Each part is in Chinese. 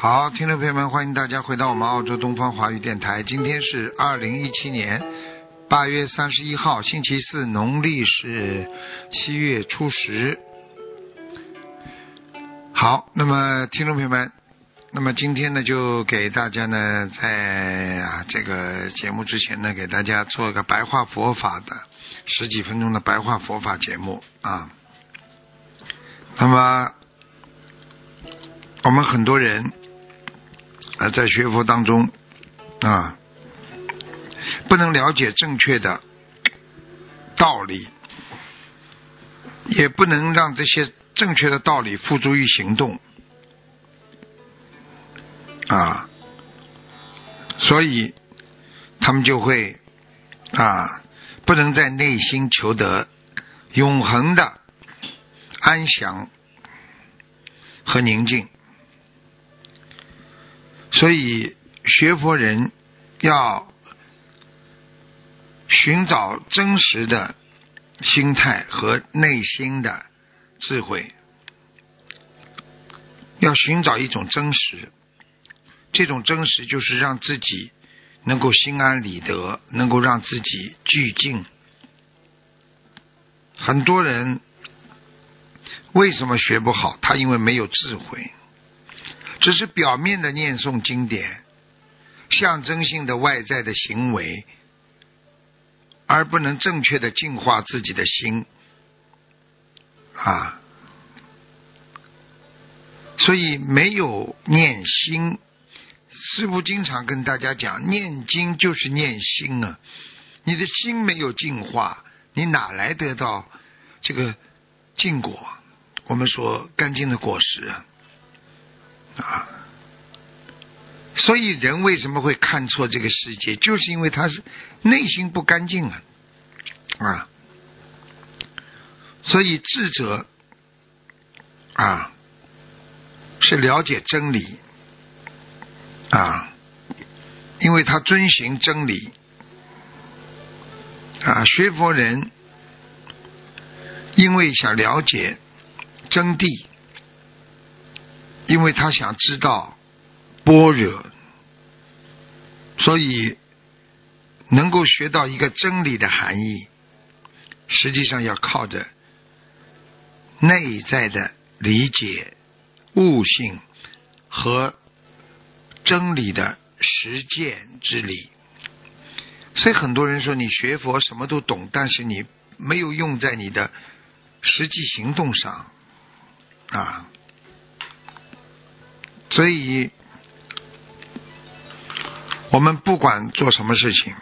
好，听众朋友们，欢迎大家回到我们澳洲东方华语电台。今天是二零一七年八月三十一号，星期四，农历是七月初十。好，那么听众朋友们，那么今天呢，就给大家呢，在啊这个节目之前呢，给大家做一个白话佛法的十几分钟的白话佛法节目啊。那么我们很多人。啊，在学佛当中啊，不能了解正确的道理，也不能让这些正确的道理付诸于行动啊，所以他们就会啊，不能在内心求得永恒的安详和宁静。所以，学佛人要寻找真实的心态和内心的智慧，要寻找一种真实。这种真实就是让自己能够心安理得，能够让自己俱静。很多人为什么学不好？他因为没有智慧。只是表面的念诵经典，象征性的外在的行为，而不能正确的净化自己的心啊！所以没有念心。师父经常跟大家讲，念经就是念心啊！你的心没有净化，你哪来得到这个净果？我们说干净的果实啊！啊，所以人为什么会看错这个世界？就是因为他是内心不干净啊！啊，所以智者啊是了解真理啊，因为他遵循真理啊。学佛人因为想了解真谛。因为他想知道般若，所以能够学到一个真理的含义，实际上要靠着内在的理解、悟性和真理的实践之理。所以很多人说你学佛什么都懂，但是你没有用在你的实际行动上啊。所以，我们不管做什么事情，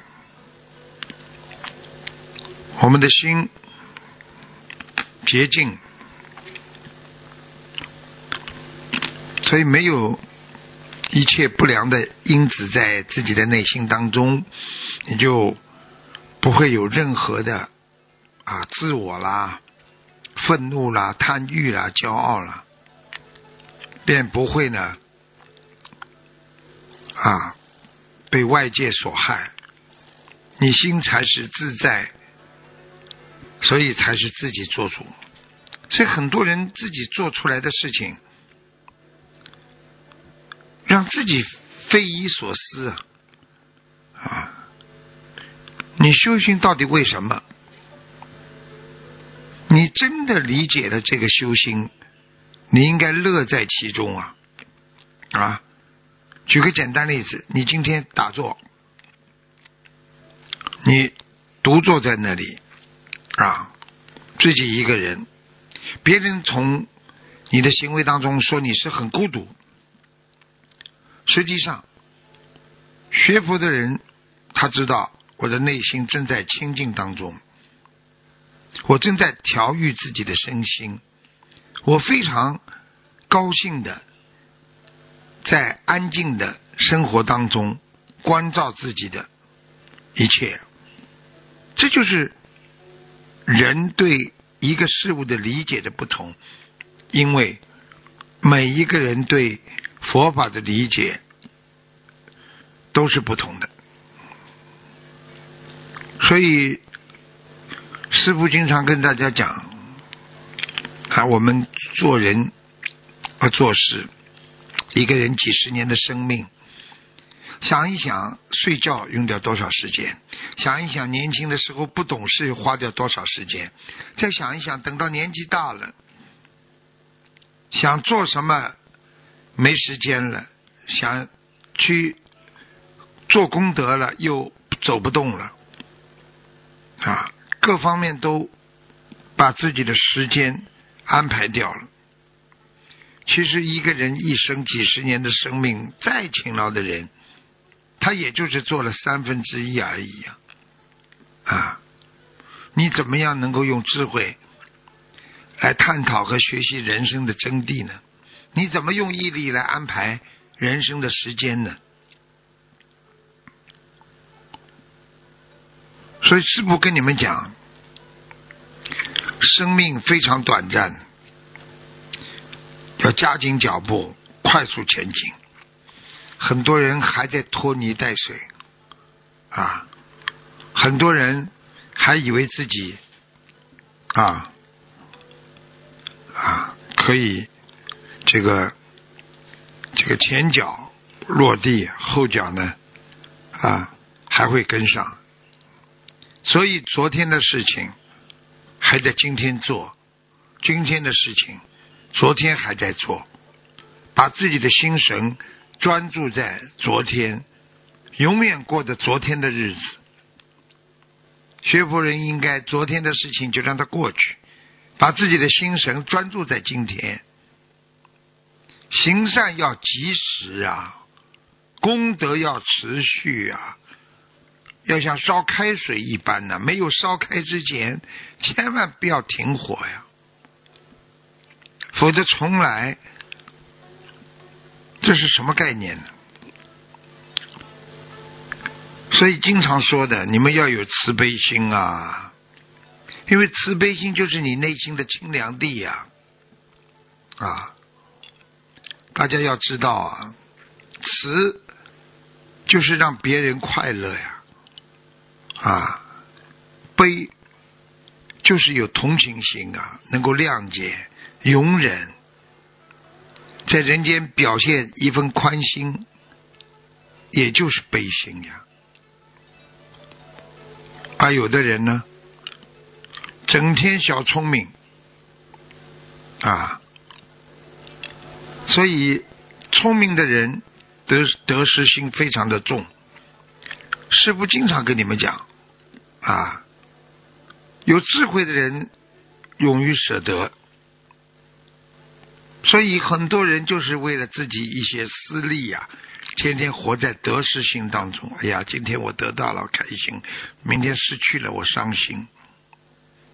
我们的心洁净，所以没有一切不良的因子在自己的内心当中，你就不会有任何的啊自我啦、愤怒啦、贪欲啦、骄傲啦。便不会呢，啊，被外界所害，你心才是自在，所以才是自己做主。所以很多人自己做出来的事情，让自己匪夷所思啊！啊，你修行到底为什么？你真的理解了这个修行？你应该乐在其中啊！啊，举个简单例子，你今天打坐，你独坐在那里啊，自己一个人，别人从你的行为当中说你是很孤独，实际上，学佛的人他知道我的内心正在清净当中，我正在调育自己的身心，我非常高兴的在安静的生活当中关照自己的一切。这就是人对一个事物的理解的不同，因为每一个人对佛法的理解都是不同的，所以师父经常跟大家讲啊，我们做人啊做事，一个人几十年的生命。想一想，睡觉用掉多少时间？想一想，年轻的时候不懂事，花掉多少时间？再想一想，等到年纪大了，想做什么没时间了，想去做功德了，又走不动了，啊，各方面都把自己的时间安排掉了。其实，一个人一生几十年的生命，再勤劳的人。他也就是做了三分之一而已呀，啊！你怎么样能够用智慧来探讨和学习人生的真谛呢？你怎么用毅力来安排人生的时间呢？所以师父跟你们讲，生命非常短暂，要加紧脚步，快速前进。很多人还在拖泥带水，啊，很多人还以为自己啊啊可以这个这个前脚落地，后脚呢啊还会跟上，所以昨天的事情还在今天做，今天的事情昨天还在做，把自己的心神。专注在昨天，永远过着昨天的日子。学佛人应该昨天的事情就让它过去，把自己的心神专注在今天。行善要及时啊，功德要持续啊，要像烧开水一般呢，没有烧开之前，千万不要停火呀，否则从来。这是什么概念呢？所以经常说的，你们要有慈悲心啊，因为慈悲心就是你内心的清凉地呀，啊，大家要知道啊，慈就是让别人快乐呀，啊悲就是有同情心啊，能够谅解、容忍。在人间表现一份宽心，也就是悲心呀。而有的人呢，整天小聪明啊，所以聪明的人得得失心非常的重。师傅经常跟你们讲啊，有智慧的人勇于舍得。所以很多人就是为了自己一些私利呀，天天活在得失心当中。哎呀，今天我得到了开心，明天失去了我伤心。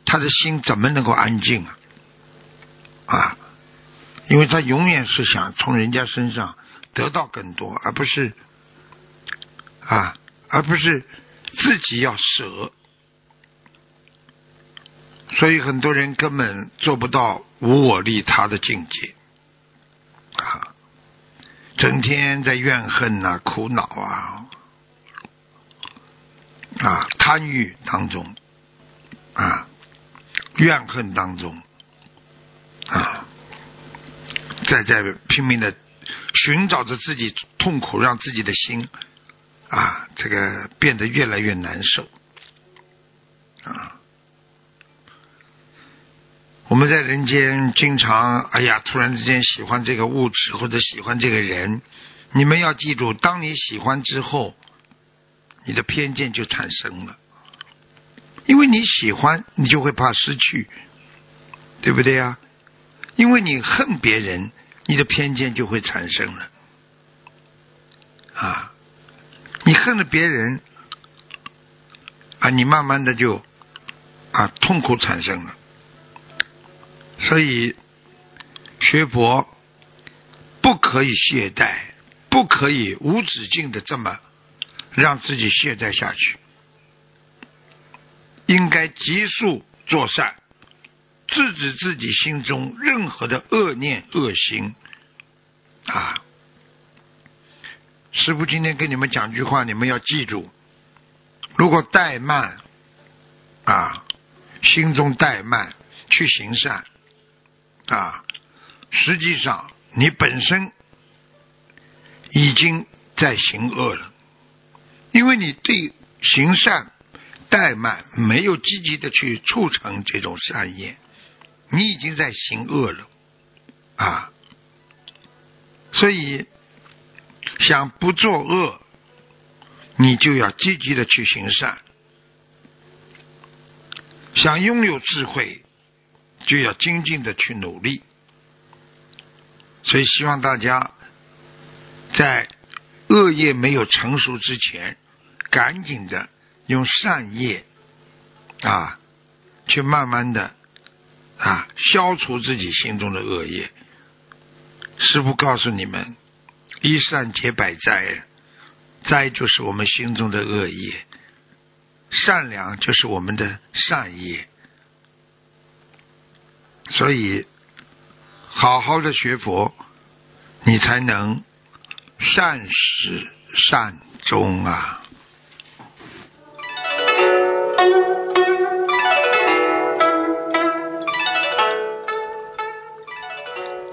他的心怎么能够安静啊？啊，因为他永远是想从人家身上得到更多，而不是啊，而不是自己要舍。所以很多人根本做不到无我利他的境界，啊，整天在怨恨呐、苦恼啊、啊贪欲当中，啊怨恨当中，啊在在拼命的寻找着自己痛苦，让自己的心啊这个变得越来越难受，啊。我们在人间经常，哎呀，突然之间喜欢这个物质或者喜欢这个人。你们要记住，当你喜欢之后，你的偏见就产生了。因为你喜欢，你就会怕失去，对不对呀？因为你恨别人，你的偏见就会产生了。啊，你恨了别人，啊，你慢慢的就啊痛苦产生了。所以学佛不可以懈怠，不可以无止境的这么让自己懈怠下去，应该急速做善，制止自己心中任何的恶念恶行啊。师傅今天跟你们讲句话，你们要记住：如果怠慢啊，心中怠慢去行善啊，实际上你本身已经在行恶了，因为你对行善怠慢，没有积极的去促成这种善业，你已经在行恶了啊，所以。想不作恶，你就要积极的去行善；想拥有智慧，就要精进的去努力。所以，希望大家在恶业没有成熟之前，赶紧的用善业啊，去慢慢的啊消除自己心中的恶业。师傅告诉你们。一善解百灾，灾就是我们心中的恶业，善良就是我们的善业。所以，好好的学佛，你才能善始善终啊。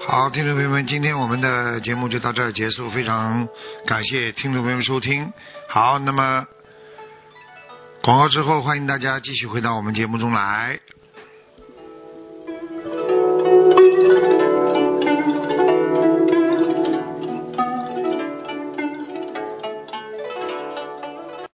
好，听众朋友们，今天我们的节目就到这儿结束，非常感谢听众朋友们收听。好，那么广告之后，欢迎大家继续回到我们节目中来。